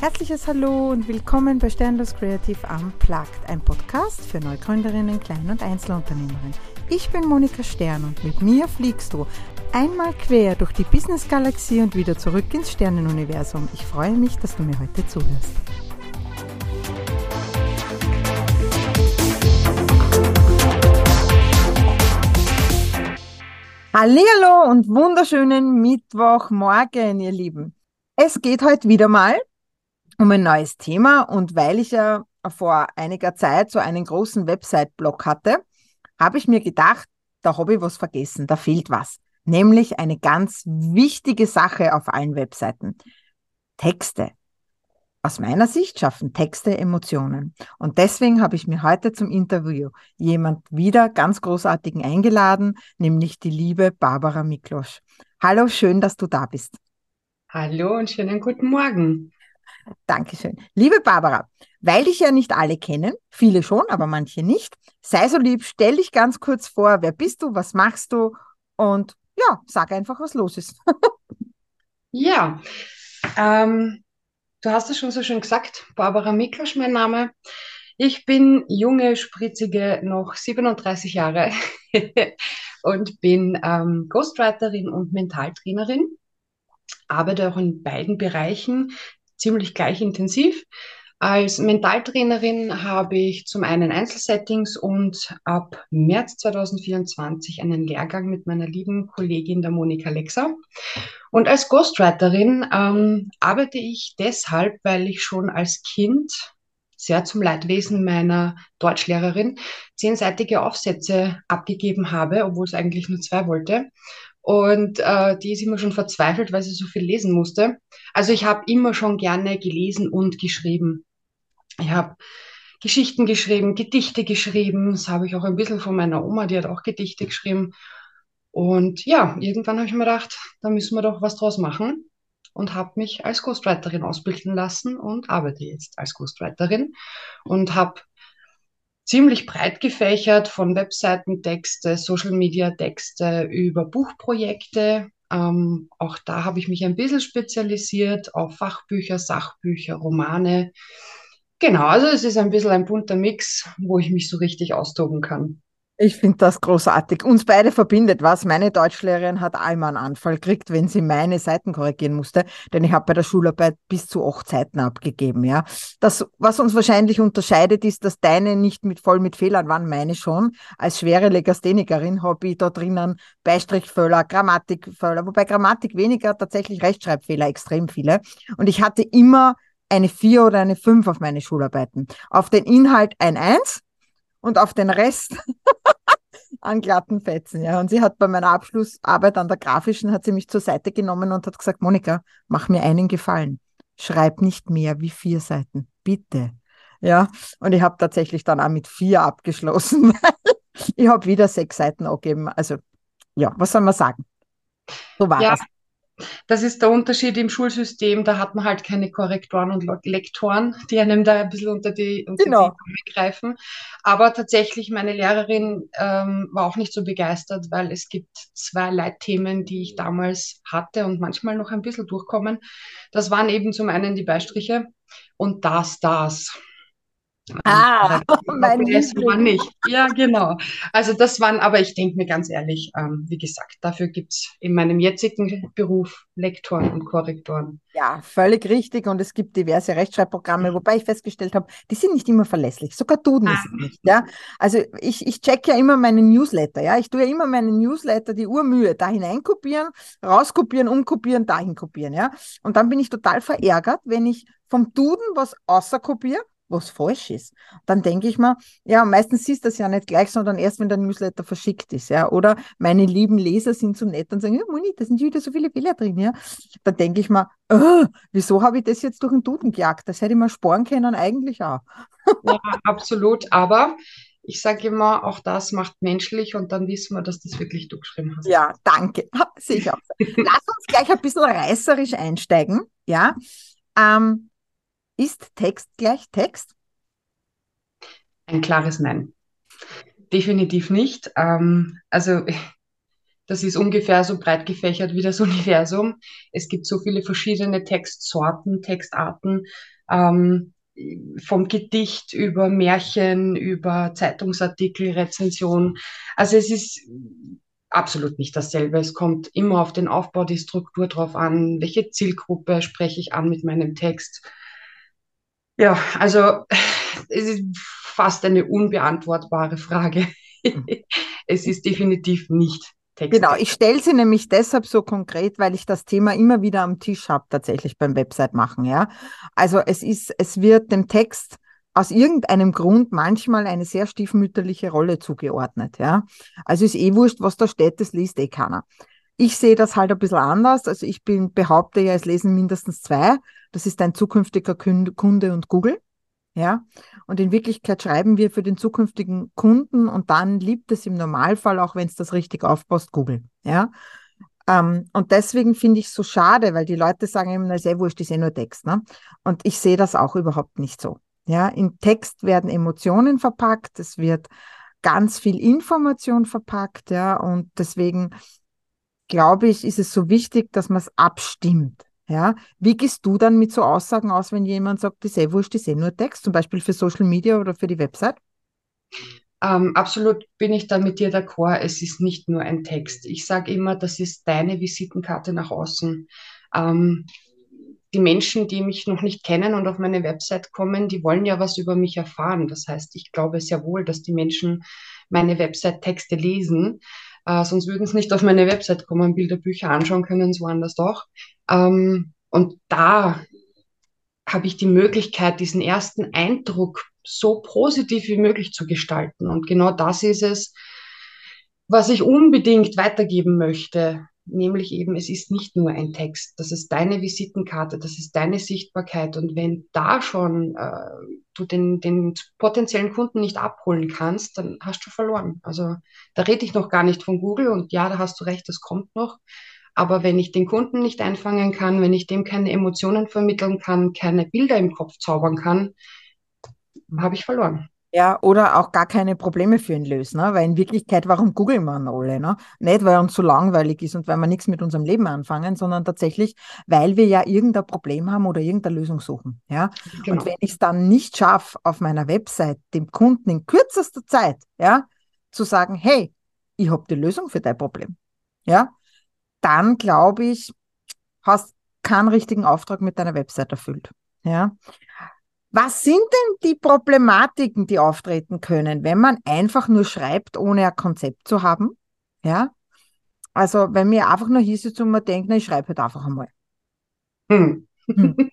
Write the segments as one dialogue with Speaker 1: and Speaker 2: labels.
Speaker 1: Herzliches Hallo und willkommen bei Sternlos Creative Unplugged, ein Podcast für Neugründerinnen, Klein- und Einzelunternehmerinnen. Ich bin Monika Stern und mit mir fliegst du einmal quer durch die Business-Galaxie und wieder zurück ins Sternenuniversum. Ich freue mich, dass du mir heute zuhörst. Hallihallo und wunderschönen Mittwochmorgen, ihr Lieben. Es geht heute wieder mal um ein neues Thema. Und weil ich ja vor einiger Zeit so einen großen Website-Blog hatte, habe ich mir gedacht, da habe ich was vergessen, da fehlt was. Nämlich eine ganz wichtige Sache auf allen Webseiten. Texte. Aus meiner Sicht schaffen Texte Emotionen. Und deswegen habe ich mir heute zum Interview jemand wieder ganz großartigen eingeladen, nämlich die liebe Barbara Miklosch. Hallo, schön, dass du da bist.
Speaker 2: Hallo und schönen guten Morgen.
Speaker 1: Dankeschön. Liebe Barbara, weil dich ja nicht alle kennen, viele schon, aber manche nicht, sei so lieb, stell dich ganz kurz vor, wer bist du, was machst du und ja, sag einfach, was los ist.
Speaker 2: ja, ähm, du hast es schon so schön gesagt, Barbara Miklasch mein Name. Ich bin junge, spritzige, noch 37 Jahre und bin ähm, Ghostwriterin und Mentaltrainerin arbeite auch in beiden Bereichen ziemlich gleich intensiv. Als Mentaltrainerin habe ich zum einen Einzelsettings und ab März 2024 einen Lehrgang mit meiner lieben Kollegin der Monika Lexa. Und als Ghostwriterin ähm, arbeite ich deshalb, weil ich schon als Kind sehr zum Leidwesen meiner Deutschlehrerin zehnseitige Aufsätze abgegeben habe, obwohl es eigentlich nur zwei wollte. Und äh, die ist immer schon verzweifelt, weil sie so viel lesen musste. Also ich habe immer schon gerne gelesen und geschrieben. Ich habe Geschichten geschrieben, Gedichte geschrieben. Das habe ich auch ein bisschen von meiner Oma, die hat auch Gedichte geschrieben. Und ja, irgendwann habe ich mir gedacht, da müssen wir doch was draus machen und habe mich als Ghostwriterin ausbilden lassen und arbeite jetzt als Ghostwriterin und habe ziemlich breit gefächert von Webseitentexte, Social Media Texte über Buchprojekte. Ähm, auch da habe ich mich ein bisschen spezialisiert auf Fachbücher, Sachbücher, Romane. Genau, also es ist ein bisschen ein bunter Mix, wo ich mich so richtig austoben kann.
Speaker 1: Ich finde das großartig. Uns beide verbindet was. Meine Deutschlehrerin hat einmal einen Anfall gekriegt, wenn sie meine Seiten korrigieren musste, denn ich habe bei der Schularbeit bis zu acht Seiten abgegeben. Ja, das, was uns wahrscheinlich unterscheidet, ist, dass deine nicht mit voll mit Fehlern waren, meine schon. Als schwere Legasthenikerin habe ich da drinnen Beistrichfehler, Grammatikfehler, wobei Grammatik weniger, tatsächlich Rechtschreibfehler extrem viele. Und ich hatte immer eine vier oder eine fünf auf meine Schularbeiten. Auf den Inhalt ein Eins und auf den Rest an glatten Fetzen. Ja. Und sie hat bei meiner Abschlussarbeit an der grafischen, hat sie mich zur Seite genommen und hat gesagt, Monika, mach mir einen Gefallen. Schreib nicht mehr wie vier Seiten. Bitte. Ja, und ich habe tatsächlich dann auch mit vier abgeschlossen. ich habe wieder sechs Seiten abgegeben. Also, ja, was soll man sagen?
Speaker 2: So war ja, das. Das ist der Unterschied im Schulsystem. Da hat man halt keine Korrektoren und Lektoren, die einem da ein bisschen unter die, unter genau. die greifen. Aber tatsächlich, meine Lehrerin ähm, war auch nicht so begeistert, weil es gibt zwei Leitthemen, die ich damals hatte und manchmal noch ein bisschen durchkommen. Das waren eben zum einen die Beistriche und das, das.
Speaker 1: Ah, mein
Speaker 2: das war nicht. Ja, genau. Also das waren, aber ich denke mir ganz ehrlich, ähm, wie gesagt, dafür gibt es in meinem jetzigen Beruf Lektoren und Korrektoren.
Speaker 1: Ja, völlig richtig. Und es gibt diverse Rechtschreibprogramme, wobei ich festgestellt habe, die sind nicht immer verlässlich. Sogar Duden ah. ist nicht. Ja? Also ich, ich check ja immer meinen Newsletter. Ja? Ich tue ja immer meinen Newsletter, die Urmühe, da hineinkopieren, rauskopieren, umkopieren, dahin kopieren. Ja? Und dann bin ich total verärgert, wenn ich vom Duden was außerkopiere was falsch ist. Dann denke ich mir, ja, meistens siehst du das ja nicht gleich, sondern erst, wenn der Newsletter verschickt ist, ja. Oder meine lieben Leser sind so nett und sagen, ja, Moni, da sind wieder so viele Fehler drin, ja. Dann denke ich mir, oh, wieso habe ich das jetzt durch den Duden gejagt? Das hätte ich mal sparen können, eigentlich auch.
Speaker 2: ja, absolut. Aber ich sage immer, auch das macht menschlich und dann wissen wir, dass das wirklich du geschrieben hast.
Speaker 1: Ja, danke. Sicher. Lass uns gleich ein bisschen reißerisch einsteigen, ja. Ähm, ist Text gleich Text?
Speaker 2: Ein klares Nein. Definitiv nicht. Ähm, also Das ist ungefähr so breit gefächert wie das Universum. Es gibt so viele verschiedene Textsorten, Textarten, ähm, vom Gedicht über Märchen, über Zeitungsartikel, Rezension. Also es ist absolut nicht dasselbe. Es kommt immer auf den Aufbau, die Struktur drauf an, welche Zielgruppe spreche ich an mit meinem Text. Ja, also es ist fast eine unbeantwortbare Frage. es ist definitiv nicht
Speaker 1: Text. Genau, ich stelle sie nämlich deshalb so konkret, weil ich das Thema immer wieder am Tisch habe, tatsächlich beim Website machen, ja. Also es ist, es wird dem Text aus irgendeinem Grund manchmal eine sehr stiefmütterliche Rolle zugeordnet, ja. Also ist eh wurscht, was da steht, das liest eh keiner. Ich sehe das halt ein bisschen anders. Also ich bin, behaupte ja, es lesen mindestens zwei. Das ist ein zukünftiger Kunde und Google. Ja, und in Wirklichkeit schreiben wir für den zukünftigen Kunden und dann liebt es im Normalfall, auch wenn es das richtig aufpasst, Google. Ja, ähm, und deswegen finde ich es so schade, weil die Leute sagen immer, na, sehr wurscht, ist eh nur Text. Ne? Und ich sehe das auch überhaupt nicht so. Ja, in Text werden Emotionen verpackt, es wird ganz viel Information verpackt, ja, und deswegen glaube ich, ist es so wichtig, dass man es abstimmt. Ja, wie gehst du dann mit so Aussagen aus, wenn jemand sagt, das ist eh wurscht, das ist eh nur Text, zum Beispiel für Social Media oder für die Website?
Speaker 2: Ähm, absolut bin ich da mit dir d'accord. Es ist nicht nur ein Text. Ich sage immer, das ist deine Visitenkarte nach außen. Ähm, die Menschen, die mich noch nicht kennen und auf meine Website kommen, die wollen ja was über mich erfahren. Das heißt, ich glaube sehr wohl, dass die Menschen meine Website-Texte lesen. Äh, sonst würden sie nicht auf meine Website kommen, Bilderbücher anschauen können, so anders doch. Ähm, und da habe ich die Möglichkeit, diesen ersten Eindruck so positiv wie möglich zu gestalten. Und genau das ist es, was ich unbedingt weitergeben möchte. Nämlich eben, es ist nicht nur ein Text, das ist deine Visitenkarte, das ist deine Sichtbarkeit. Und wenn da schon äh, du den, den potenziellen Kunden nicht abholen kannst, dann hast du verloren. Also da rede ich noch gar nicht von Google und ja, da hast du recht, das kommt noch. Aber wenn ich den Kunden nicht einfangen kann, wenn ich dem keine Emotionen vermitteln kann, keine Bilder im Kopf zaubern kann, habe ich verloren.
Speaker 1: Ja, oder auch gar keine Probleme für ihn lösen, ne? weil in Wirklichkeit, warum googeln wir alle? Ne? Nicht, weil uns so langweilig ist und weil wir nichts mit unserem Leben anfangen, sondern tatsächlich, weil wir ja irgendein Problem haben oder irgendeine Lösung suchen. Ja? Genau. Und wenn ich es dann nicht schaffe, auf meiner Website dem Kunden in kürzester Zeit ja, zu sagen, hey, ich habe die Lösung für dein Problem, ja, dann glaube ich, hast keinen richtigen Auftrag mit deiner Website erfüllt. Ja. Was sind denn die Problematiken, die auftreten können, wenn man einfach nur schreibt, ohne ein Konzept zu haben? Ja. Also, wenn mir einfach nur hier sitzt und man denkt, na, ich schreibe halt einfach einmal.
Speaker 2: Hm. Hm.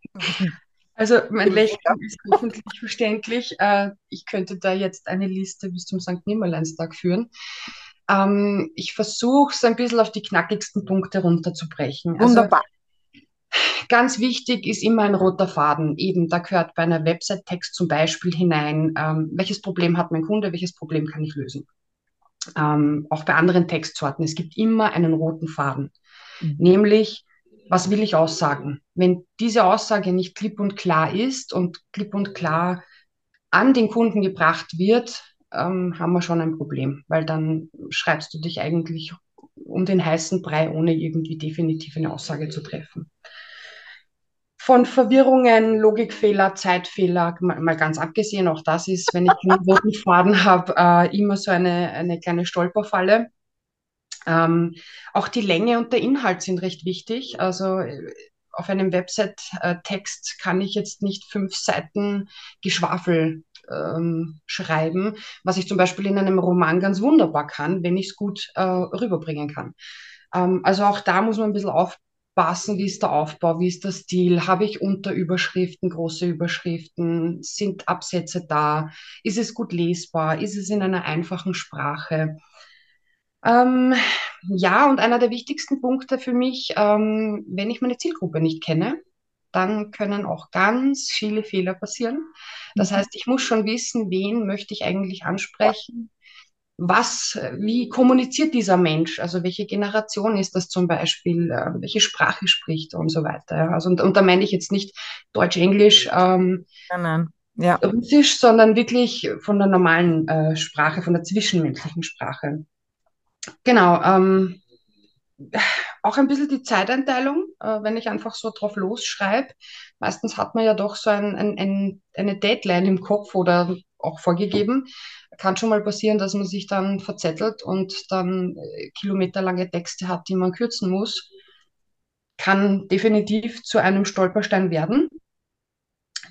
Speaker 2: Also, mein Lächeln ist hoffentlich verständlich. Äh, ich könnte da jetzt eine Liste bis zum St. Nimmerleinstag führen. Ähm, ich versuche es ein bisschen auf die knackigsten Punkte runterzubrechen.
Speaker 1: Also Wunderbar.
Speaker 2: Also, ganz wichtig ist immer ein roter Faden. Eben, da gehört bei einer Website-Text zum Beispiel hinein, ähm, welches Problem hat mein Kunde, welches Problem kann ich lösen. Ähm, auch bei anderen Textsorten. Es gibt immer einen roten Faden. Mhm. Nämlich, was will ich aussagen? Wenn diese Aussage nicht klipp und klar ist und klipp und klar an den Kunden gebracht wird, ähm, haben wir schon ein Problem, weil dann schreibst du dich eigentlich um den heißen Brei, ohne irgendwie definitiv eine Aussage zu treffen. Von Verwirrungen, Logikfehler, Zeitfehler, mal ganz abgesehen, auch das ist, wenn ich einen roten Faden habe, äh, immer so eine, eine kleine Stolperfalle. Ähm, auch die Länge und der Inhalt sind recht wichtig. Also äh, auf einem Website-Text kann ich jetzt nicht fünf Seiten Geschwafel ähm, schreiben, was ich zum Beispiel in einem Roman ganz wunderbar kann, wenn ich es gut äh, rüberbringen kann. Ähm, also auch da muss man ein bisschen aufpassen, wie ist der Aufbau, wie ist der Stil, habe ich Unterüberschriften, große Überschriften, sind Absätze da, ist es gut lesbar, ist es in einer einfachen Sprache. Ähm, ja, und einer der wichtigsten Punkte für mich, ähm, wenn ich meine Zielgruppe nicht kenne, dann können auch ganz viele Fehler passieren. Das mhm. heißt, ich muss schon wissen, wen möchte ich eigentlich ansprechen. Was, wie kommuniziert dieser Mensch? Also welche Generation ist das zum Beispiel? Äh, welche Sprache spricht er und so weiter? Also und, und da meine ich jetzt nicht Deutsch, Englisch, ähm,
Speaker 1: nein, nein. Ja.
Speaker 2: Russisch, sondern wirklich von der normalen äh, Sprache, von der zwischenmenschlichen Sprache. Genau. Ähm, auch ein bisschen die Zeiteinteilung, äh, wenn ich einfach so drauf losschreibe. Meistens hat man ja doch so ein, ein, ein, eine Deadline im Kopf oder auch vorgegeben. Kann schon mal passieren, dass man sich dann verzettelt und dann äh, kilometerlange Texte hat, die man kürzen muss. Kann definitiv zu einem Stolperstein werden.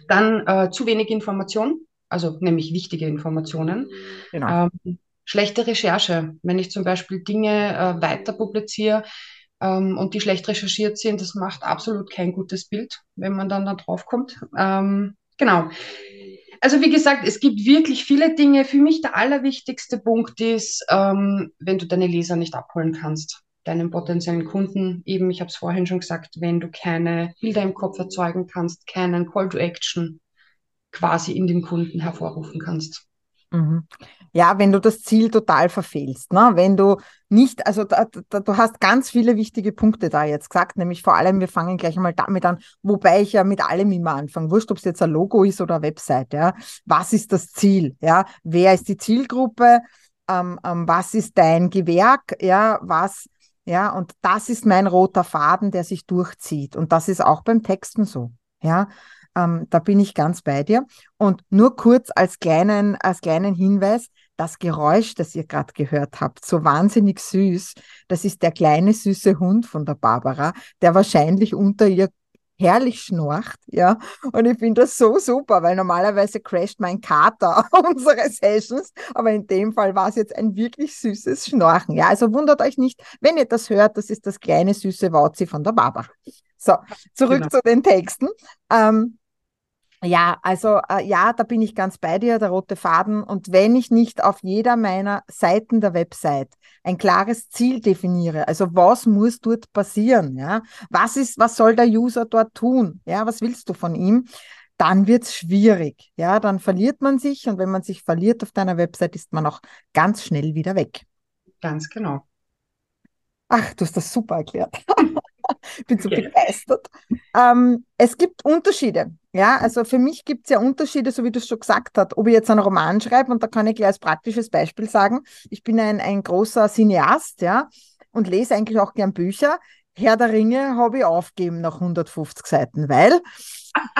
Speaker 2: Dann äh, zu wenig Information, also nämlich wichtige Informationen. Genau. Ähm, schlechte Recherche. Wenn ich zum Beispiel Dinge äh, weiter publiziere ähm, und die schlecht recherchiert sind, das macht absolut kein gutes Bild, wenn man dann da drauf kommt. Ähm, genau. Also wie gesagt, es gibt wirklich viele Dinge. Für mich der allerwichtigste Punkt ist, ähm, wenn du deine Leser nicht abholen kannst, deinen potenziellen Kunden, eben, ich habe es vorhin schon gesagt, wenn du keine Bilder im Kopf erzeugen kannst, keinen Call to Action quasi in den Kunden hervorrufen kannst.
Speaker 1: Mhm. Ja, wenn du das Ziel total verfehlst, ne? wenn du nicht, also da, da, du hast ganz viele wichtige Punkte da jetzt gesagt, nämlich vor allem, wir fangen gleich einmal damit an, wobei ich ja mit allem immer anfange, wurscht, ob es jetzt ein Logo ist oder eine Website, ja, was ist das Ziel, ja, wer ist die Zielgruppe, ähm, ähm, was ist dein Gewerk, ja, was, ja, und das ist mein roter Faden, der sich durchzieht. Und das ist auch beim Texten so, ja, ähm, da bin ich ganz bei dir. Und nur kurz als kleinen, als kleinen Hinweis, das Geräusch, das ihr gerade gehört habt, so wahnsinnig süß, das ist der kleine süße Hund von der Barbara, der wahrscheinlich unter ihr herrlich schnorcht, ja. Und ich finde das so super, weil normalerweise crasht mein Kater unsere Sessions, aber in dem Fall war es jetzt ein wirklich süßes Schnorchen, ja. Also wundert euch nicht, wenn ihr das hört, das ist das kleine süße Wauzi von der Barbara. So, zurück genau. zu den Texten. Ähm, ja, also äh, ja, da bin ich ganz bei dir, der rote Faden. Und wenn ich nicht auf jeder meiner Seiten der Website ein klares Ziel definiere, also was muss dort passieren, ja, was ist, was soll der User dort tun, ja, was willst du von ihm, dann wird es schwierig, ja, dann verliert man sich und wenn man sich verliert auf deiner Website, ist man auch ganz schnell wieder weg.
Speaker 2: Ganz genau.
Speaker 1: Ach, du hast das super erklärt. ich bin so okay. begeistert. Ähm, es gibt Unterschiede. Ja, also für mich gibt es ja Unterschiede, so wie du es schon gesagt hast, ob ich jetzt einen Roman schreibe, und da kann ich gleich als praktisches Beispiel sagen, ich bin ein, ein großer Cineast, ja, und lese eigentlich auch gern Bücher. Herr der Ringe habe ich aufgegeben nach 150 Seiten, weil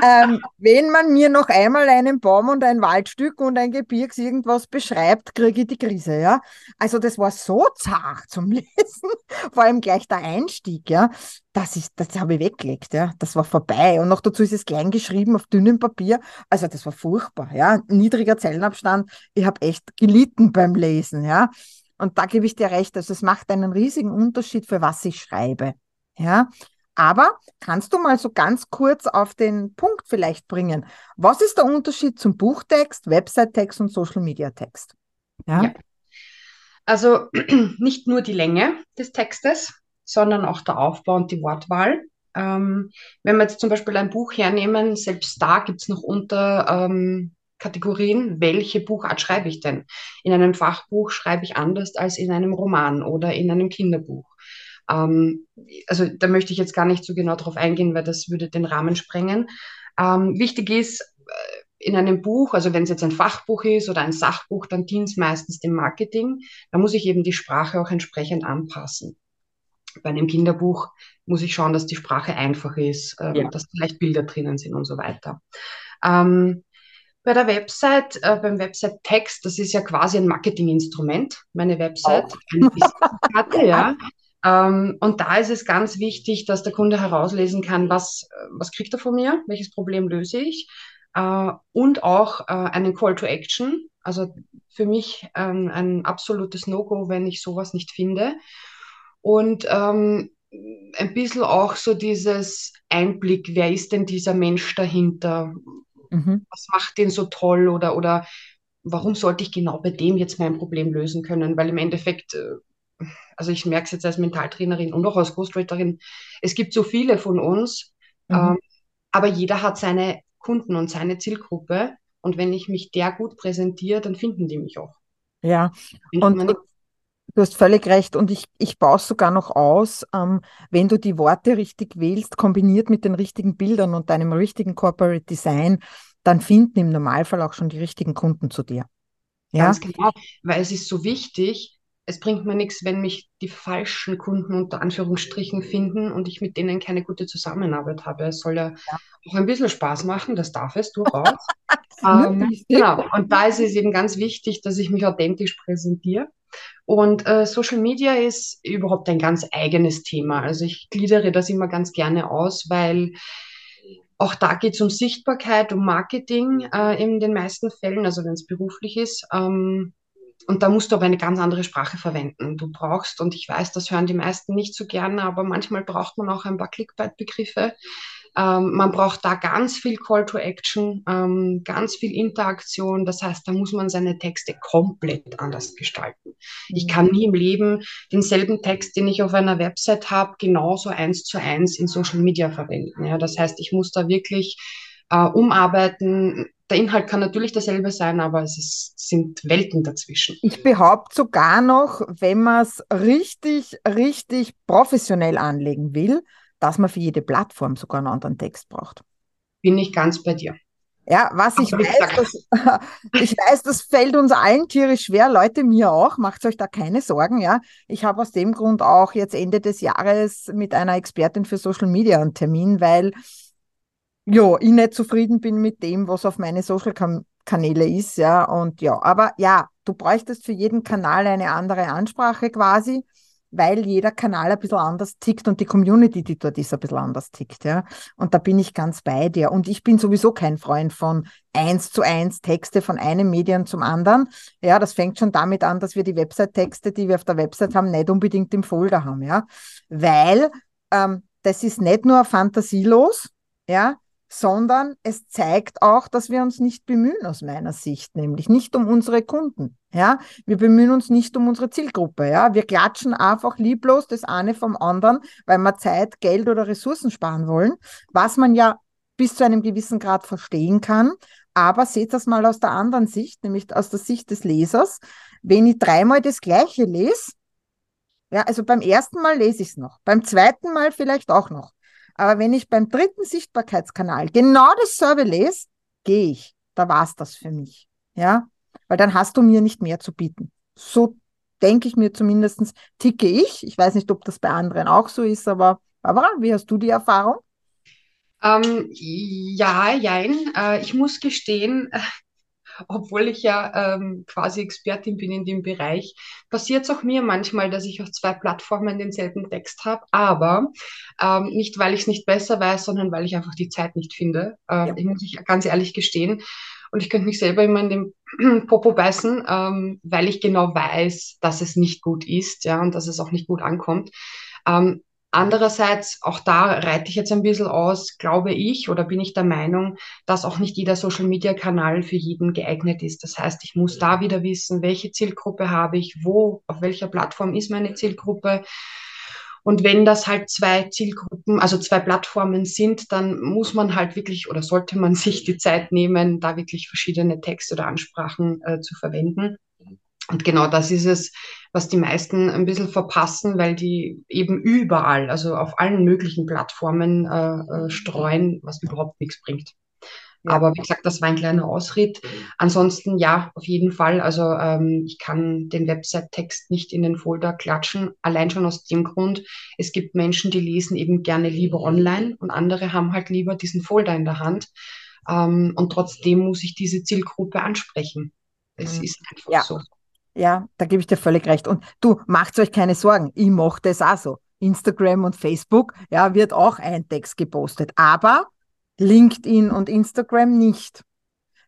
Speaker 1: ähm, wenn man mir noch einmal einen Baum und ein Waldstück und ein Gebirgs irgendwas beschreibt, kriege ich die Krise, ja. Also das war so zart zum Lesen, vor allem gleich der Einstieg, ja. Das das habe ich weggelegt, ja. Das war vorbei. Und noch dazu ist es klein geschrieben auf dünnem Papier. Also das war furchtbar, ja. Niedriger Zellenabstand. Ich habe echt gelitten beim Lesen, ja. Und da gebe ich dir recht. Also es macht einen riesigen Unterschied, für was ich schreibe. Ja, aber kannst du mal so ganz kurz auf den Punkt vielleicht bringen? Was ist der Unterschied zum Buchtext, Website-Text und Social-Media-Text?
Speaker 2: Ja? ja. Also nicht nur die Länge des Textes, sondern auch der Aufbau und die Wortwahl. Ähm, wenn wir jetzt zum Beispiel ein Buch hernehmen, selbst da gibt es noch unter ähm, Kategorien, welche Buchart schreibe ich denn? In einem Fachbuch schreibe ich anders als in einem Roman oder in einem Kinderbuch. Ähm, also da möchte ich jetzt gar nicht so genau drauf eingehen, weil das würde den Rahmen sprengen. Ähm, wichtig ist, äh, in einem Buch, also wenn es jetzt ein Fachbuch ist oder ein Sachbuch, dann dient es meistens dem Marketing. Da muss ich eben die Sprache auch entsprechend anpassen. Bei einem Kinderbuch muss ich schauen, dass die Sprache einfach ist, äh, ja. dass vielleicht Bilder drinnen sind und so weiter. Ähm, bei der Website, äh, beim Website-Text, das ist ja quasi ein Marketinginstrument, meine Website. Eine ja. Ähm, und da ist es ganz wichtig, dass der Kunde herauslesen kann, was, was kriegt er von mir, welches Problem löse ich äh, und auch äh, einen Call to Action. Also für mich ähm, ein absolutes No-Go, wenn ich sowas nicht finde. Und ähm, ein bisschen auch so dieses Einblick, wer ist denn dieser Mensch dahinter? Mhm. Was macht den so toll oder, oder warum sollte ich genau bei dem jetzt mein Problem lösen können? Weil im Endeffekt äh, also ich merke es jetzt als Mentaltrainerin und auch als Ghostwriterin, es gibt so viele von uns, mhm. ähm, aber jeder hat seine Kunden und seine Zielgruppe. Und wenn ich mich der gut präsentiere, dann finden die mich auch.
Speaker 1: Ja, und du hast völlig recht. Und ich, ich baue es sogar noch aus, ähm, wenn du die Worte richtig wählst, kombiniert mit den richtigen Bildern und deinem richtigen Corporate Design, dann finden im Normalfall auch schon die richtigen Kunden zu dir.
Speaker 2: Ja? Ganz genau, weil es ist so wichtig, es bringt mir nichts, wenn mich die falschen Kunden unter Anführungsstrichen finden und ich mit denen keine gute Zusammenarbeit habe. Es soll ja, ja. auch ein bisschen Spaß machen, das darf es durchaus. ähm, genau, und da ist es eben ganz wichtig, dass ich mich authentisch präsentiere. Und äh, Social Media ist überhaupt ein ganz eigenes Thema. Also ich gliedere das immer ganz gerne aus, weil auch da geht es um Sichtbarkeit, um Marketing äh, in den meisten Fällen, also wenn es beruflich ist. Ähm, und da musst du aber eine ganz andere Sprache verwenden. Du brauchst, und ich weiß, das hören die meisten nicht so gerne, aber manchmal braucht man auch ein paar Clickbait-Begriffe. Ähm, man braucht da ganz viel Call to Action, ähm, ganz viel Interaktion. Das heißt, da muss man seine Texte komplett anders gestalten. Ich mhm. kann nie im Leben denselben Text, den ich auf einer Website habe, genauso eins zu eins in Social Media verwenden. Ja, das heißt, ich muss da wirklich äh, umarbeiten. Der Inhalt kann natürlich derselbe sein, aber es ist, sind Welten dazwischen.
Speaker 1: Ich behaupte sogar noch, wenn man es richtig, richtig professionell anlegen will, dass man für jede Plattform sogar einen anderen Text braucht.
Speaker 2: Bin ich ganz bei dir.
Speaker 1: Ja, was ich weiß, das, ich weiß, das fällt uns allen tierisch schwer, Leute, mir auch, macht euch da keine Sorgen, ja. Ich habe aus dem Grund auch jetzt Ende des Jahres mit einer Expertin für Social Media einen Termin, weil ja, ich nicht zufrieden bin mit dem, was auf meine Social Kanäle ist, ja. Und ja, aber ja, du bräuchtest für jeden Kanal eine andere Ansprache quasi weil jeder Kanal ein bisschen anders tickt und die Community, die dort ist, ein bisschen anders tickt, ja. Und da bin ich ganz bei dir. Und ich bin sowieso kein Freund von eins zu eins Texte von einem Medium zum anderen. Ja, das fängt schon damit an, dass wir die Website-Texte, die wir auf der Website haben, nicht unbedingt im Folder haben, ja. Weil ähm, das ist nicht nur fantasielos, ja, sondern es zeigt auch, dass wir uns nicht bemühen aus meiner Sicht, nämlich nicht um unsere Kunden. Ja, wir bemühen uns nicht um unsere Zielgruppe. Ja, wir klatschen einfach lieblos das eine vom anderen, weil wir Zeit, Geld oder Ressourcen sparen wollen, was man ja bis zu einem gewissen Grad verstehen kann. Aber seht das mal aus der anderen Sicht, nämlich aus der Sicht des Lesers. Wenn ich dreimal das Gleiche lese, ja, also beim ersten Mal lese ich es noch, beim zweiten Mal vielleicht auch noch. Aber wenn ich beim dritten Sichtbarkeitskanal genau dasselbe lese, gehe ich. Da war es das für mich. Ja, weil dann hast du mir nicht mehr zu bieten. So denke ich mir zumindest, ticke ich. Ich weiß nicht, ob das bei anderen auch so ist, aber Barbara, wie hast du die Erfahrung?
Speaker 2: Ähm, ja, jein. Äh, ich muss gestehen, obwohl ich ja ähm, quasi Expertin bin in dem Bereich, passiert es auch mir manchmal, dass ich auf zwei Plattformen denselben Text habe, aber ähm, nicht, weil ich es nicht besser weiß, sondern weil ich einfach die Zeit nicht finde. Ähm, ja. Ich muss ich ganz ehrlich gestehen. Und ich könnte mich selber immer in den Popo beißen, ähm, weil ich genau weiß, dass es nicht gut ist, ja, und dass es auch nicht gut ankommt. Ähm, Andererseits, auch da reite ich jetzt ein bisschen aus, glaube ich oder bin ich der Meinung, dass auch nicht jeder Social-Media-Kanal für jeden geeignet ist. Das heißt, ich muss da wieder wissen, welche Zielgruppe habe ich, wo, auf welcher Plattform ist meine Zielgruppe. Und wenn das halt zwei Zielgruppen, also zwei Plattformen sind, dann muss man halt wirklich oder sollte man sich die Zeit nehmen, da wirklich verschiedene Texte oder Ansprachen äh, zu verwenden. Und genau das ist es, was die meisten ein bisschen verpassen, weil die eben überall, also auf allen möglichen Plattformen äh, äh, streuen, was überhaupt nichts bringt. Aber wie gesagt, das war ein kleiner Ausritt. Ansonsten ja, auf jeden Fall. Also ähm, ich kann den Website-Text nicht in den Folder klatschen, allein schon aus dem Grund, es gibt Menschen, die lesen eben gerne lieber online und andere haben halt lieber diesen Folder in der Hand. Ähm, und trotzdem muss ich diese Zielgruppe ansprechen. Es mhm. ist einfach ja. so.
Speaker 1: Ja, da gebe ich dir völlig recht. Und du, macht euch keine Sorgen. Ich mache das auch so. Instagram und Facebook, ja, wird auch ein Text gepostet. Aber LinkedIn und Instagram nicht.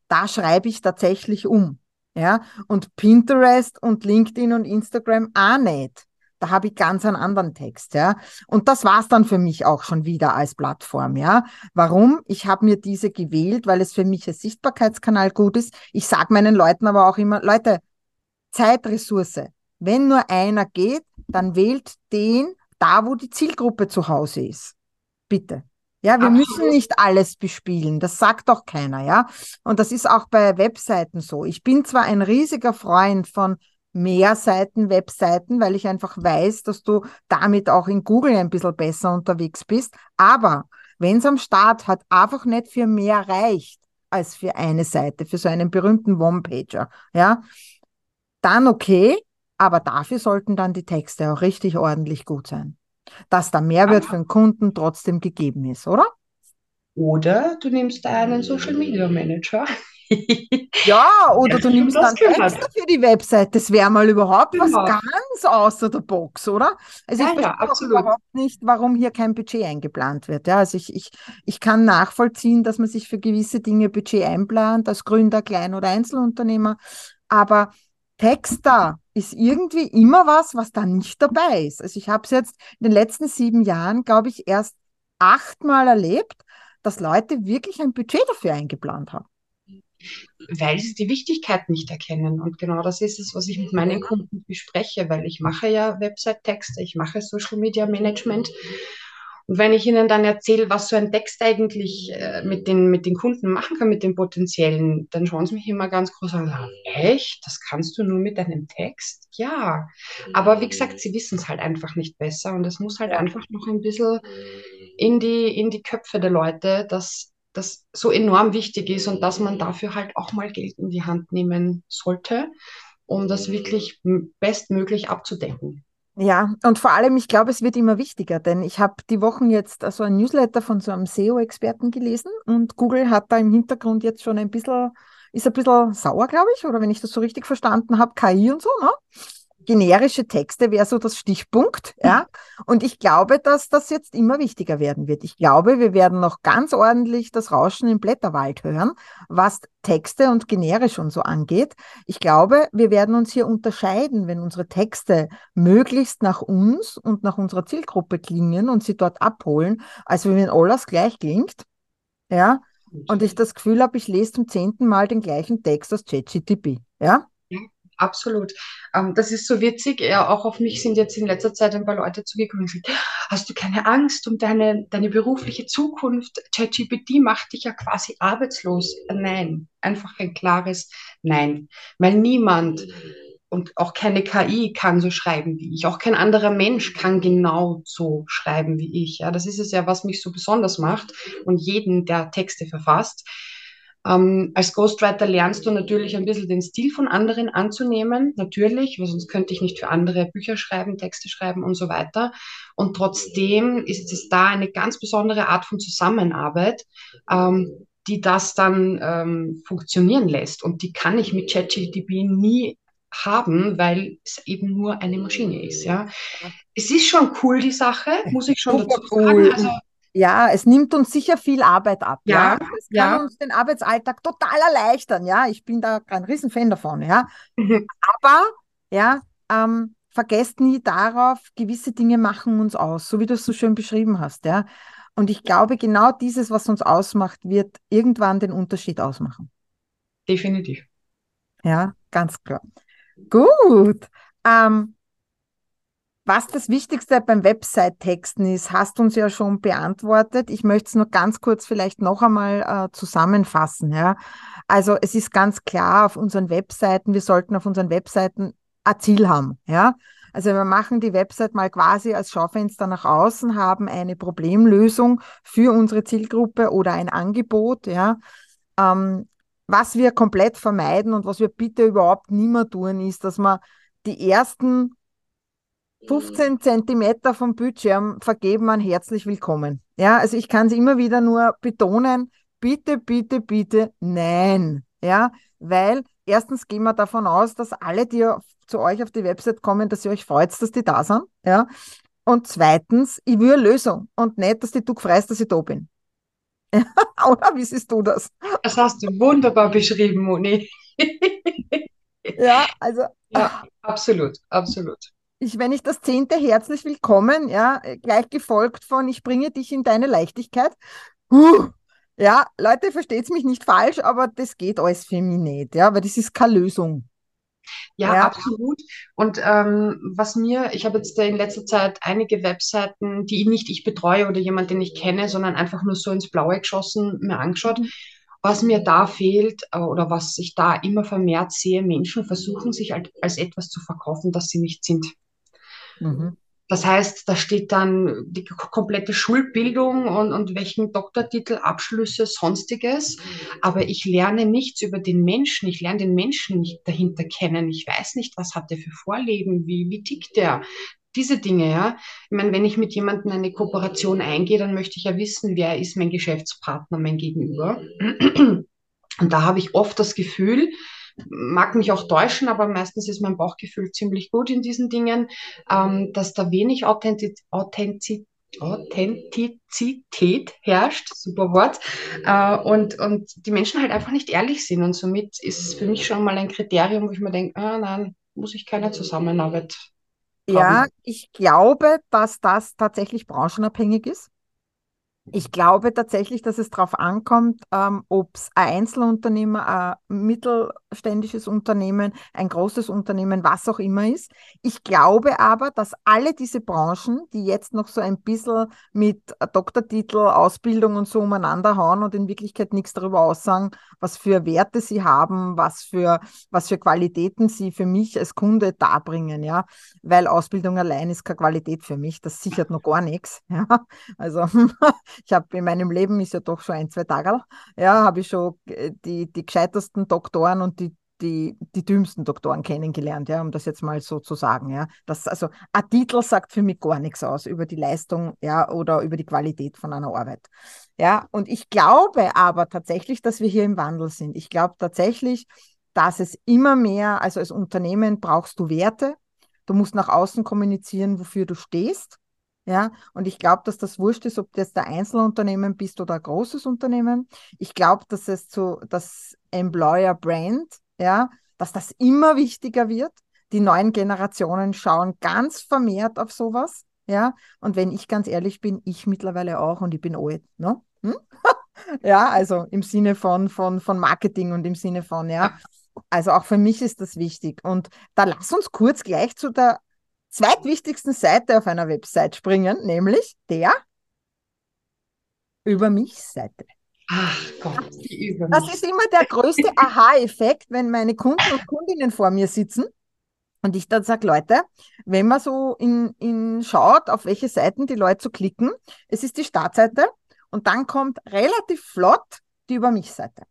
Speaker 1: Da schreibe ich tatsächlich um. Ja, und Pinterest und LinkedIn und Instagram auch nicht. Da habe ich ganz einen anderen Text, ja. Und das war's dann für mich auch schon wieder als Plattform, ja. Warum? Ich habe mir diese gewählt, weil es für mich als Sichtbarkeitskanal gut ist. Ich sage meinen Leuten aber auch immer, Leute, Zeitressource. Wenn nur einer geht, dann wählt den da, wo die Zielgruppe zu Hause ist. Bitte. Ja, wir Absolut. müssen nicht alles bespielen. Das sagt doch keiner, ja. Und das ist auch bei Webseiten so. Ich bin zwar ein riesiger Freund von Mehrseiten, Webseiten, weil ich einfach weiß, dass du damit auch in Google ein bisschen besser unterwegs bist. Aber wenn es am Start hat, einfach nicht für mehr reicht als für eine Seite, für so einen berühmten One-Pager, ja, dann okay. aber dafür sollten dann die Texte auch richtig ordentlich gut sein. Dass der Mehrwert für den Kunden trotzdem gegeben ist, oder?
Speaker 2: Oder du nimmst einen Social Media Manager.
Speaker 1: ja, oder du nimmst dann Texte für die Website. Das wäre mal überhaupt genau. was ganz außer der Box, oder? Also ja, ich ja, verstehe überhaupt nicht, warum hier kein Budget eingeplant wird. Ja, also ich, ich, ich kann nachvollziehen, dass man sich für gewisse Dinge Budget einplant, als Gründer, Klein- oder Einzelunternehmer. Aber Texter ist irgendwie immer was, was da nicht dabei ist. Also ich habe es jetzt in den letzten sieben Jahren, glaube ich, erst achtmal erlebt, dass Leute wirklich ein Budget dafür eingeplant haben.
Speaker 2: Weil sie die Wichtigkeit nicht erkennen. Und genau das ist es, was ich mit meinen Kunden bespreche, weil ich mache ja Website-Texte, ich mache Social Media Management und wenn ich ihnen dann erzähle, was so ein Text eigentlich äh, mit, den, mit den Kunden machen kann, mit den potenziellen, dann schauen sie mich immer ganz groß an und sagen, echt? Das kannst du nur mit einem Text? Ja. Aber wie gesagt, sie wissen es halt einfach nicht besser und es muss halt einfach noch ein bisschen in die, in die Köpfe der Leute, dass das so enorm wichtig ist und dass man dafür halt auch mal Geld in die Hand nehmen sollte, um das wirklich bestmöglich abzudecken.
Speaker 1: Ja, und vor allem, ich glaube, es wird immer wichtiger, denn ich habe die Wochen jetzt so ein Newsletter von so einem SEO-Experten gelesen und Google hat da im Hintergrund jetzt schon ein bisschen, ist ein bisschen sauer, glaube ich, oder wenn ich das so richtig verstanden habe, KI und so, ne? Generische Texte wäre so das Stichpunkt, ja. Und ich glaube, dass das jetzt immer wichtiger werden wird. Ich glaube, wir werden noch ganz ordentlich das Rauschen im Blätterwald hören, was Texte und generisch und so angeht. Ich glaube, wir werden uns hier unterscheiden, wenn unsere Texte möglichst nach uns und nach unserer Zielgruppe klingen und sie dort abholen, als wenn alles gleich klingt, ja. Und ich das Gefühl habe, ich lese zum zehnten Mal den gleichen Text aus ChatGTP, ja
Speaker 2: absolut. Ähm, das ist so witzig. Ja, auch auf mich sind jetzt in letzter Zeit ein paar Leute zugekommen und hast du keine Angst um deine, deine berufliche Zukunft? ChatGPT macht dich ja quasi arbeitslos. Nein, einfach ein klares Nein. Weil niemand und auch keine KI kann so schreiben wie ich. Auch kein anderer Mensch kann genau so schreiben wie ich. Ja, das ist es ja, was mich so besonders macht und jeden, der Texte verfasst. Ähm, als Ghostwriter lernst du natürlich ein bisschen den Stil von anderen anzunehmen, natürlich, weil sonst könnte ich nicht für andere Bücher schreiben, Texte schreiben und so weiter. Und trotzdem ist es da eine ganz besondere Art von Zusammenarbeit, ähm, die das dann ähm, funktionieren lässt. Und die kann ich mit ChatGPT nie haben, weil es eben nur eine Maschine ist. Ja, es ist schon cool die Sache, muss ich schon dazu sagen. Also
Speaker 1: ja, es nimmt uns sicher viel Arbeit ab. Ja, ja? es kann ja. uns den Arbeitsalltag total erleichtern. Ja, ich bin da kein Riesenfan davon. Ja, mhm. aber ja, ähm, vergesst nie darauf, gewisse Dinge machen uns aus, so wie du es so schön beschrieben hast. Ja, und ich glaube, genau dieses, was uns ausmacht, wird irgendwann den Unterschied ausmachen.
Speaker 2: Definitiv.
Speaker 1: Ja, ganz klar. Gut. Ähm, was das Wichtigste beim Website-Texten ist, hast du uns ja schon beantwortet. Ich möchte es nur ganz kurz vielleicht noch einmal äh, zusammenfassen. Ja? Also es ist ganz klar auf unseren Webseiten, wir sollten auf unseren Webseiten ein Ziel haben. Ja? Also wir machen die Website mal quasi als Schaufenster nach außen, haben eine Problemlösung für unsere Zielgruppe oder ein Angebot. Ja? Ähm, was wir komplett vermeiden und was wir bitte überhaupt nie mehr tun, ist, dass wir die ersten 15 Zentimeter vom Bildschirm vergeben an herzlich willkommen. Ja, also ich kann es immer wieder nur betonen, bitte, bitte, bitte, nein. Ja, weil erstens gehen wir davon aus, dass alle, die zu euch auf die Website kommen, dass ihr euch freut, dass die da sind. Ja. Und zweitens, ich will eine Lösung und nicht, dass die du freust, dass ich da bin. Oder wie siehst du das?
Speaker 2: Das hast du wunderbar beschrieben, Moni.
Speaker 1: ja, also.
Speaker 2: Ja, absolut, absolut
Speaker 1: ich, wenn ich das zehnte herzlich willkommen, ja, gleich gefolgt von ich bringe dich in deine Leichtigkeit. Uh, ja, Leute, versteht mich nicht falsch, aber das geht alles für mich nicht, ja, weil das ist keine Lösung.
Speaker 2: Ja, ja. absolut. Und ähm, was mir, ich habe jetzt in letzter Zeit einige Webseiten, die nicht ich betreue oder jemand, den ich kenne, sondern einfach nur so ins Blaue geschossen, mir angeschaut. Mhm. Was mir da fehlt äh, oder was ich da immer vermehrt sehe, Menschen versuchen sich als, als etwas zu verkaufen, das sie nicht sind. Mhm. Das heißt, da steht dann die komplette Schulbildung und, und welchen Doktortitel, Abschlüsse, sonstiges. Aber ich lerne nichts über den Menschen. Ich lerne den Menschen nicht dahinter kennen. Ich weiß nicht, was hat er für Vorleben, wie, wie tickt der. Diese Dinge, ja. Ich meine, wenn ich mit jemandem eine Kooperation eingehe, dann möchte ich ja wissen, wer ist mein Geschäftspartner, mein Gegenüber. Und da habe ich oft das Gefühl, mag mich auch täuschen, aber meistens ist mein Bauchgefühl ziemlich gut in diesen Dingen, ähm, dass da wenig Authentiz Authentiz Authentizität herrscht, super Wort, äh, und, und die Menschen halt einfach nicht ehrlich sind. Und somit ist es für mich schon mal ein Kriterium, wo ich mir denke, ah, nein, muss ich keine Zusammenarbeit
Speaker 1: haben. Ja, ich glaube, dass das tatsächlich branchenabhängig ist. Ich glaube tatsächlich, dass es darauf ankommt, ähm, ob es ein Einzelunternehmer, ein mittelständisches Unternehmen, ein großes Unternehmen, was auch immer ist. Ich glaube aber, dass alle diese Branchen, die jetzt noch so ein bisschen mit Doktortitel, Ausbildung und so umeinander hauen und in Wirklichkeit nichts darüber aussagen, was für Werte sie haben, was für, was für Qualitäten sie für mich als Kunde darbringen, ja. Weil Ausbildung allein ist keine Qualität für mich, das sichert noch gar nichts. Ja. Also ich habe in meinem Leben ist ja doch schon ein, zwei Tage, ja, habe ich schon äh, die, die gescheitersten Doktoren und die, die, die dümmsten Doktoren kennengelernt, ja, um das jetzt mal so zu sagen, ja. Das, also ein Titel sagt für mich gar nichts aus über die Leistung, ja, oder über die Qualität von einer Arbeit. Ja, und ich glaube aber tatsächlich, dass wir hier im Wandel sind. Ich glaube tatsächlich, dass es immer mehr, also als Unternehmen brauchst du Werte, du musst nach außen kommunizieren, wofür du stehst. Ja, und ich glaube, dass das wurscht ist, ob du jetzt ein Einzelunternehmen bist oder ein großes Unternehmen. Ich glaube, dass es zu das Employer Brand, ja, dass das immer wichtiger wird. Die neuen Generationen schauen ganz vermehrt auf sowas. Ja, und wenn ich ganz ehrlich bin, ich mittlerweile auch und ich bin alt, ne? Hm? ja, also im Sinne von, von, von Marketing und im Sinne von, ja. Also auch für mich ist das wichtig. Und da lass uns kurz gleich zu der zweitwichtigsten Seite auf einer Website springen, nämlich der Über mich-Seite.
Speaker 2: Ach Gott,
Speaker 1: die Über Das ist immer der größte Aha-Effekt, wenn meine Kunden und Kundinnen vor mir sitzen und ich dann sage, Leute, wenn man so in, in schaut, auf welche Seiten die Leute so klicken, es ist die Startseite und dann kommt relativ flott die Über mich-Seite.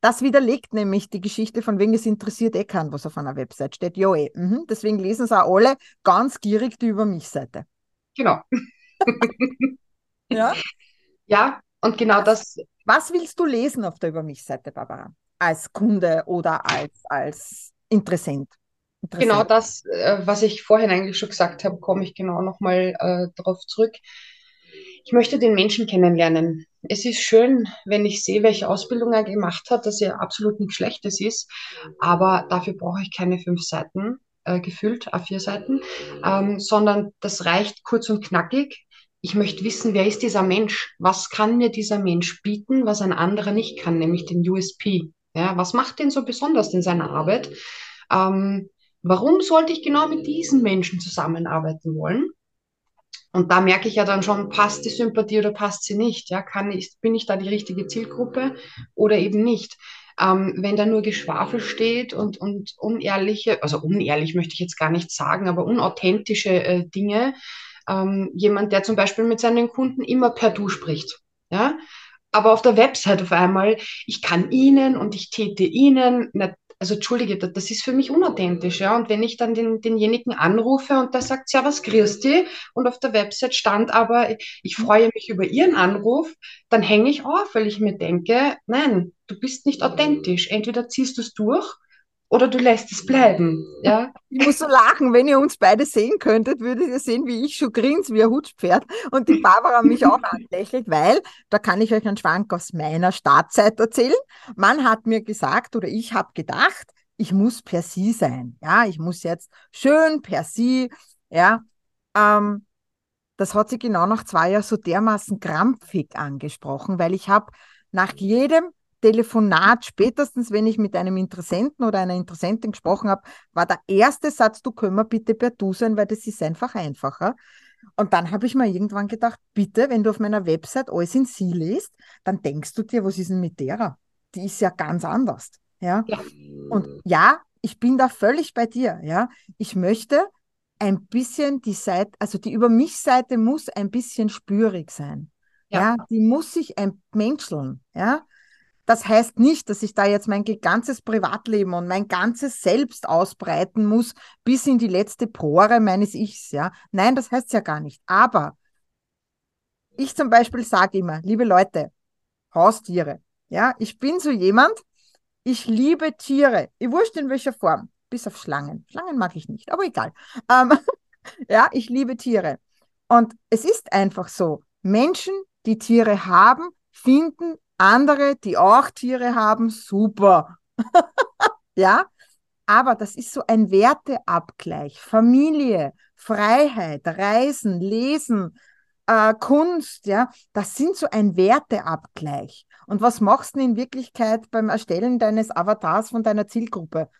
Speaker 1: Das widerlegt nämlich die Geschichte von wegen es interessiert eh keinen, was auf einer Website steht. Jo, eh. Mhm. Deswegen lesen es auch alle ganz gierig die Über mich-Seite.
Speaker 2: Genau.
Speaker 1: ja?
Speaker 2: Ja, und genau das.
Speaker 1: Was willst du lesen auf der Über mich-Seite, Barbara? Als Kunde oder als, als Interessent?
Speaker 2: Genau das, äh, was ich vorhin eigentlich schon gesagt habe, komme ich genau nochmal äh, darauf zurück. Ich möchte den Menschen kennenlernen. Es ist schön, wenn ich sehe, welche Ausbildung er gemacht hat, dass er absolut nichts Schlechtes ist, aber dafür brauche ich keine fünf Seiten äh, gefüllt, A4 Seiten, ähm, sondern das reicht kurz und knackig. Ich möchte wissen, wer ist dieser Mensch? Was kann mir dieser Mensch bieten, was ein anderer nicht kann, nämlich den USP? Ja, was macht den so besonders in seiner Arbeit? Ähm, warum sollte ich genau mit diesen Menschen zusammenarbeiten wollen? Und da merke ich ja dann schon, passt die Sympathie oder passt sie nicht? Ja, kann ich, bin ich da die richtige Zielgruppe oder eben nicht? Ähm, wenn da nur Geschwafel steht und, und unehrliche, also unehrlich möchte ich jetzt gar nicht sagen, aber unauthentische äh, Dinge, ähm, jemand, der zum Beispiel mit seinen Kunden immer per Du spricht, ja, aber auf der Website auf einmal, ich kann Ihnen und ich täte Ihnen, na, also entschuldige, das ist für mich unauthentisch, ja. Und wenn ich dann den, denjenigen anrufe und der sagt, ja, was grüßt die? Und auf der Website stand aber, ich freue mich über Ihren Anruf, dann hänge ich auf, weil ich mir denke, nein, du bist nicht authentisch. Entweder ziehst du es durch oder du lässt es bleiben. Ja?
Speaker 1: Ich muss so lachen, wenn ihr uns beide sehen könntet, würdet ihr sehen, wie ich schon grinse wie ein Hutspferd und die Barbara mich auch anlächelt, weil, da kann ich euch einen Schwank aus meiner Startzeit erzählen. Man hat mir gesagt oder ich habe gedacht, ich muss per Sie sein. Ja, ich muss jetzt schön per Sie. Ja, ähm, das hat sich genau nach zwei Jahren so dermaßen krampfig angesprochen, weil ich habe nach jedem Telefonat, spätestens wenn ich mit einem Interessenten oder einer Interessentin gesprochen habe, war der erste Satz, du können wir bitte per Du sein, weil das ist einfach einfacher. Und dann habe ich mir irgendwann gedacht, bitte, wenn du auf meiner Website alles in Sie liest, dann denkst du dir, was ist denn mit derer? Die ist ja ganz anders. Ja? ja. Und ja, ich bin da völlig bei dir. Ja? Ich möchte ein bisschen die Seite, also die Über mich-Seite muss ein bisschen spürig sein. Ja. ja, die muss sich entmenscheln. Ja, das heißt nicht, dass ich da jetzt mein ganzes Privatleben und mein ganzes Selbst ausbreiten muss bis in die letzte Pore meines Ichs. Ja, nein, das heißt ja gar nicht. Aber ich zum Beispiel sage immer, liebe Leute, Haustiere. Ja, ich bin so jemand, ich liebe Tiere. Ich wurscht in welcher Form, bis auf Schlangen. Schlangen mag ich nicht, aber egal. Ähm, ja, ich liebe Tiere. Und es ist einfach so, Menschen, die Tiere haben, finden andere, die auch Tiere haben, super. ja, aber das ist so ein Werteabgleich. Familie, Freiheit, Reisen, Lesen, äh, Kunst, ja, das sind so ein Werteabgleich. Und was machst du in Wirklichkeit beim Erstellen deines Avatars von deiner Zielgruppe?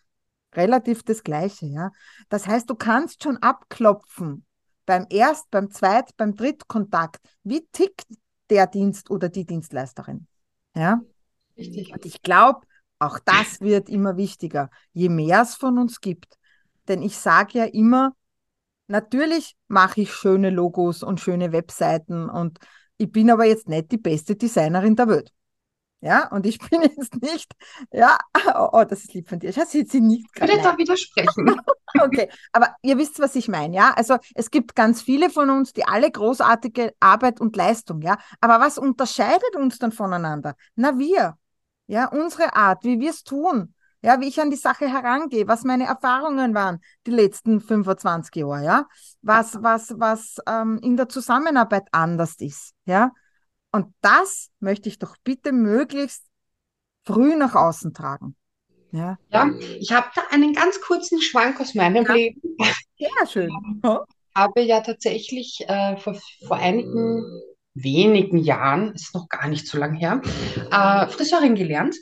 Speaker 1: Relativ das Gleiche, ja. Das heißt, du kannst schon abklopfen beim Erst-, beim Zweit-, beim Drittkontakt. Wie tickt der Dienst oder die Dienstleisterin? Ja. Richtig. Und ich glaube, auch das wird immer wichtiger, je mehr es von uns gibt. Denn ich sage ja immer, natürlich mache ich schöne Logos und schöne Webseiten und ich bin aber jetzt nicht die beste Designerin der Welt. Ja, und ich bin jetzt nicht, ja, oh, oh das ist lieb von dir. Ich habe sie nicht
Speaker 2: Ich würde da widersprechen.
Speaker 1: okay, aber ihr wisst, was ich meine, ja? Also es gibt ganz viele von uns, die alle großartige Arbeit und Leistung, ja? Aber was unterscheidet uns dann voneinander? Na, wir. Ja, unsere Art, wie wir es tun. Ja, wie ich an die Sache herangehe, was meine Erfahrungen waren die letzten 25 Jahre, ja? Was, was, was ähm, in der Zusammenarbeit anders ist, ja? Und das möchte ich doch bitte möglichst früh nach außen tragen.
Speaker 2: Ja, ja ich habe da einen ganz kurzen Schwank aus meinem ja. Leben.
Speaker 1: Sehr schön.
Speaker 2: Ich habe ja tatsächlich äh, vor, vor einigen wenigen Jahren, ist noch gar nicht so lange her, äh, Friseurin gelernt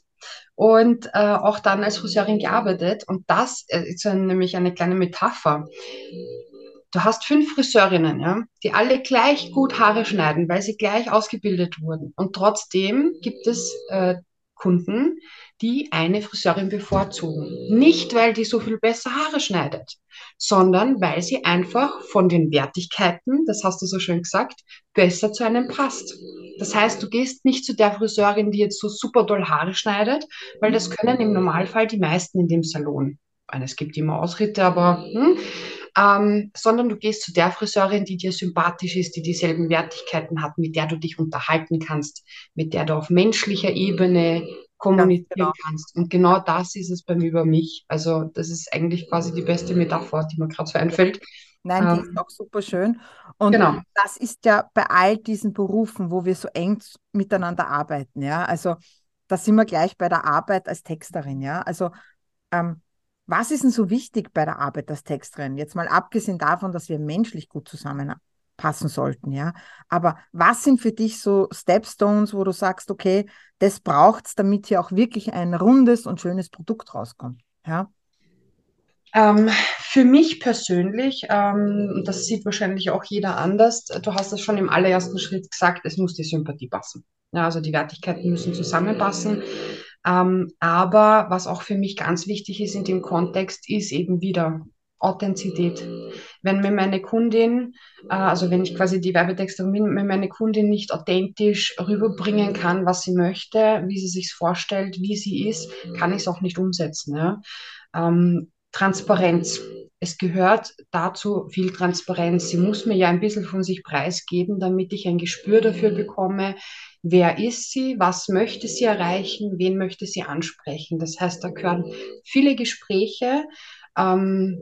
Speaker 2: und äh, auch dann als Friseurin gearbeitet. Und das äh, ist nämlich eine kleine Metapher. Du hast fünf Friseurinnen, ja, die alle gleich gut Haare schneiden, weil sie gleich ausgebildet wurden. Und trotzdem gibt es äh, Kunden, die eine Friseurin bevorzugen. Nicht, weil die so viel besser Haare schneidet, sondern weil sie einfach von den Wertigkeiten, das hast du so schön gesagt, besser zu einem passt. Das heißt, du gehst nicht zu der Friseurin, die jetzt so super doll Haare schneidet, weil das können im Normalfall die meisten in dem Salon. Es gibt immer Ausritte, aber hm, ähm, sondern du gehst zu der Friseurin, die dir sympathisch ist, die dieselben Wertigkeiten hat, mit der du dich unterhalten kannst, mit der du auf menschlicher Ebene kommunizieren genau. kannst. Und genau das ist es beim Über mich. Also das ist eigentlich quasi die beste Metapher, die mir gerade so einfällt.
Speaker 1: Nein, die ähm, ist auch super schön. Und genau. das ist ja bei all diesen Berufen, wo wir so eng miteinander arbeiten, ja. Also da sind wir gleich bei der Arbeit als Texterin, ja. Also ähm, was ist denn so wichtig bei der Arbeit als Texterin? Jetzt mal abgesehen davon, dass wir menschlich gut zusammenpassen sollten, ja. Aber was sind für dich so Stepstones, wo du sagst, okay, das braucht es, damit hier auch wirklich ein rundes und schönes Produkt rauskommt, ja?
Speaker 2: Ähm, für mich persönlich, ähm, das sieht wahrscheinlich auch jeder anders, du hast es schon im allerersten Schritt gesagt, es muss die Sympathie passen. Ja, also die Wertigkeiten müssen zusammenpassen. Ähm, aber was auch für mich ganz wichtig ist in dem Kontext, ist eben wieder Authentizität. Wenn mir meine Kundin, äh, also wenn ich quasi die Werbetexterin bin, wenn meine Kundin nicht authentisch rüberbringen kann, was sie möchte, wie sie sich vorstellt, wie sie ist, kann ich es auch nicht umsetzen. Ja? Ähm, Transparenz. Es gehört dazu viel Transparenz. Sie muss mir ja ein bisschen von sich preisgeben, damit ich ein Gespür dafür bekomme, wer ist sie, was möchte sie erreichen, wen möchte sie ansprechen. Das heißt, da gehören viele Gespräche, ähm,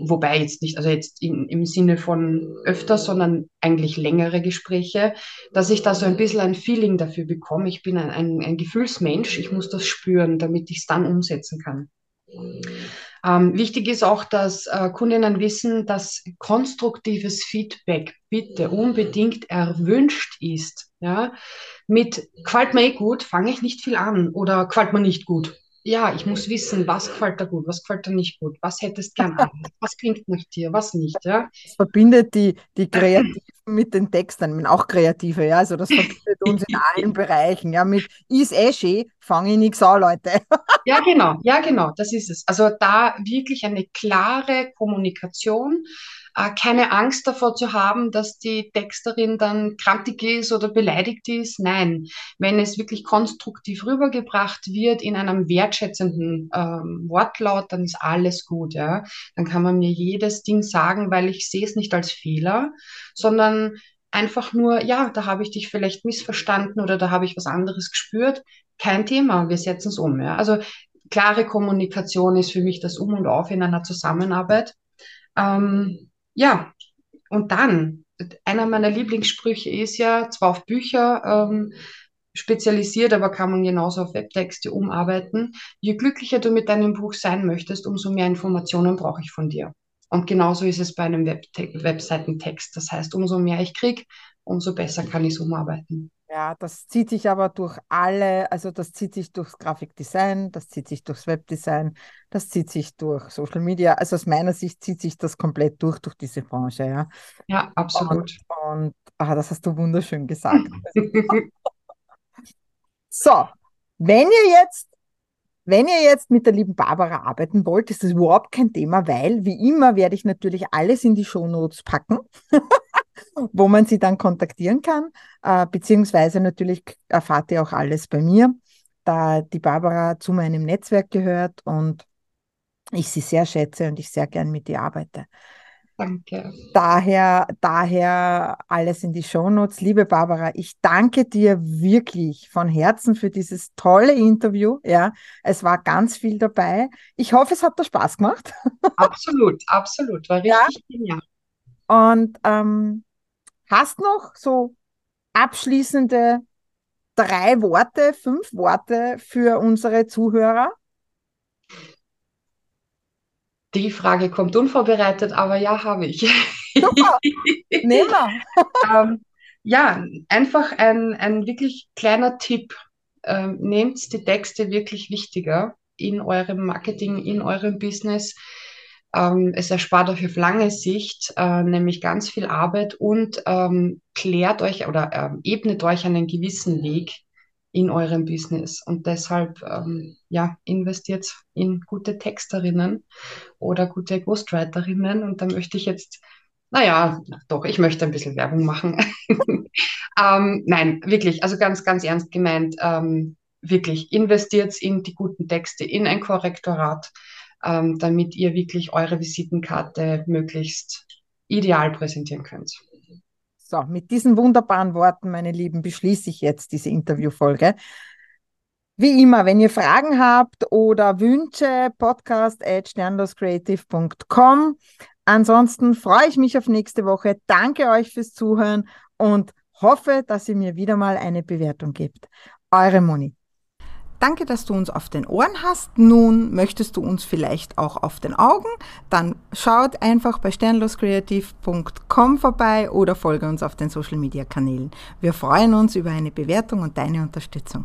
Speaker 2: wobei jetzt nicht, also jetzt in, im Sinne von öfter, sondern eigentlich längere Gespräche, dass ich da so ein bisschen ein Feeling dafür bekomme. Ich bin ein, ein, ein Gefühlsmensch, ich muss das spüren, damit ich es dann umsetzen kann. Ähm, wichtig ist auch, dass äh, Kundinnen wissen, dass konstruktives Feedback bitte unbedingt erwünscht ist. Ja? Mit gefällt mir eh gut, fange ich nicht viel an oder gefällt mir nicht gut ja, ich muss wissen, was gefällt dir gut, was gefällt dir nicht gut, was hättest gern an, was klingt nach dir, was nicht, ja.
Speaker 1: Das verbindet die, die Kreativen mit den Texten, auch Kreative, ja, also das verbindet uns in allen Bereichen, ja, mit ist eh schön, fange ich nichts an, Leute.
Speaker 2: ja, genau, ja, genau, das ist es. Also da wirklich eine klare Kommunikation, äh, keine Angst davor zu haben, dass die Texterin dann krantig ist oder beleidigt ist. Nein, wenn es wirklich konstruktiv rübergebracht wird in einem wertschätzenden ähm, Wortlaut, dann ist alles gut. Ja? Dann kann man mir jedes Ding sagen, weil ich sehe es nicht als Fehler, sondern einfach nur, ja, da habe ich dich vielleicht missverstanden oder da habe ich was anderes gespürt. Kein Thema, wir setzen es um. Ja? Also klare Kommunikation ist für mich das Um und Auf in einer Zusammenarbeit. Ähm, ja, und dann, einer meiner Lieblingssprüche ist ja, zwar auf Bücher ähm, spezialisiert, aber kann man genauso auf Webtexte umarbeiten. Je glücklicher du mit deinem Buch sein möchtest, umso mehr Informationen brauche ich von dir. Und genauso ist es bei einem Web Webseitentext. Das heißt, umso mehr ich kriege, umso besser kann ich es umarbeiten.
Speaker 1: Ja, das zieht sich aber durch alle, also das zieht sich durchs Grafikdesign, das zieht sich durchs Webdesign, das zieht sich durch Social Media. Also aus meiner Sicht zieht sich das komplett durch, durch diese Branche, ja.
Speaker 2: Ja, absolut.
Speaker 1: Und, und ah, das hast du wunderschön gesagt. so, wenn ihr jetzt wenn ihr jetzt mit der lieben Barbara arbeiten wollt, ist das überhaupt kein Thema, weil wie immer werde ich natürlich alles in die Shownotes packen, wo man sie dann kontaktieren kann, äh, beziehungsweise natürlich erfahrt ihr auch alles bei mir, da die Barbara zu meinem Netzwerk gehört und ich sie sehr schätze und ich sehr gern mit ihr arbeite.
Speaker 2: Danke.
Speaker 1: Daher, daher alles in die Shownotes. Liebe Barbara, ich danke dir wirklich von Herzen für dieses tolle Interview. Ja, es war ganz viel dabei. Ich hoffe, es hat dir Spaß gemacht.
Speaker 2: Absolut, absolut. War richtig ja? genial.
Speaker 1: Und ähm, hast noch so abschließende drei Worte, fünf Worte für unsere Zuhörer?
Speaker 2: Die Frage kommt unvorbereitet, aber ja, habe ich.
Speaker 1: Super, nehmen
Speaker 2: ähm, ja, einfach ein, ein wirklich kleiner Tipp. Ähm, nehmt die Texte wirklich wichtiger in eurem Marketing, in eurem Business. Ähm, es erspart euch auf lange Sicht äh, nämlich ganz viel Arbeit und ähm, klärt euch oder äh, ebnet euch einen gewissen Weg in eurem Business. Und deshalb, ähm, ja, investiert in gute Texterinnen oder gute Ghostwriterinnen. Und da möchte ich jetzt, naja, doch, ich möchte ein bisschen Werbung machen. ähm, nein, wirklich, also ganz, ganz ernst gemeint, ähm, wirklich investiert in die guten Texte, in ein Korrektorat, ähm, damit ihr wirklich eure Visitenkarte möglichst ideal präsentieren könnt.
Speaker 1: So, mit diesen wunderbaren Worten, meine Lieben, beschließe ich jetzt diese Interviewfolge. Wie immer, wenn ihr Fragen habt oder Wünsche, podcast at. Ansonsten freue ich mich auf nächste Woche. Danke euch fürs Zuhören und hoffe, dass ihr mir wieder mal eine Bewertung gebt. Eure Moni. Danke, dass du uns auf den Ohren hast. Nun möchtest du uns vielleicht auch auf den Augen? Dann schaut einfach bei sternloskreativ.com vorbei oder folge uns auf den Social Media Kanälen. Wir freuen uns über eine Bewertung und deine Unterstützung.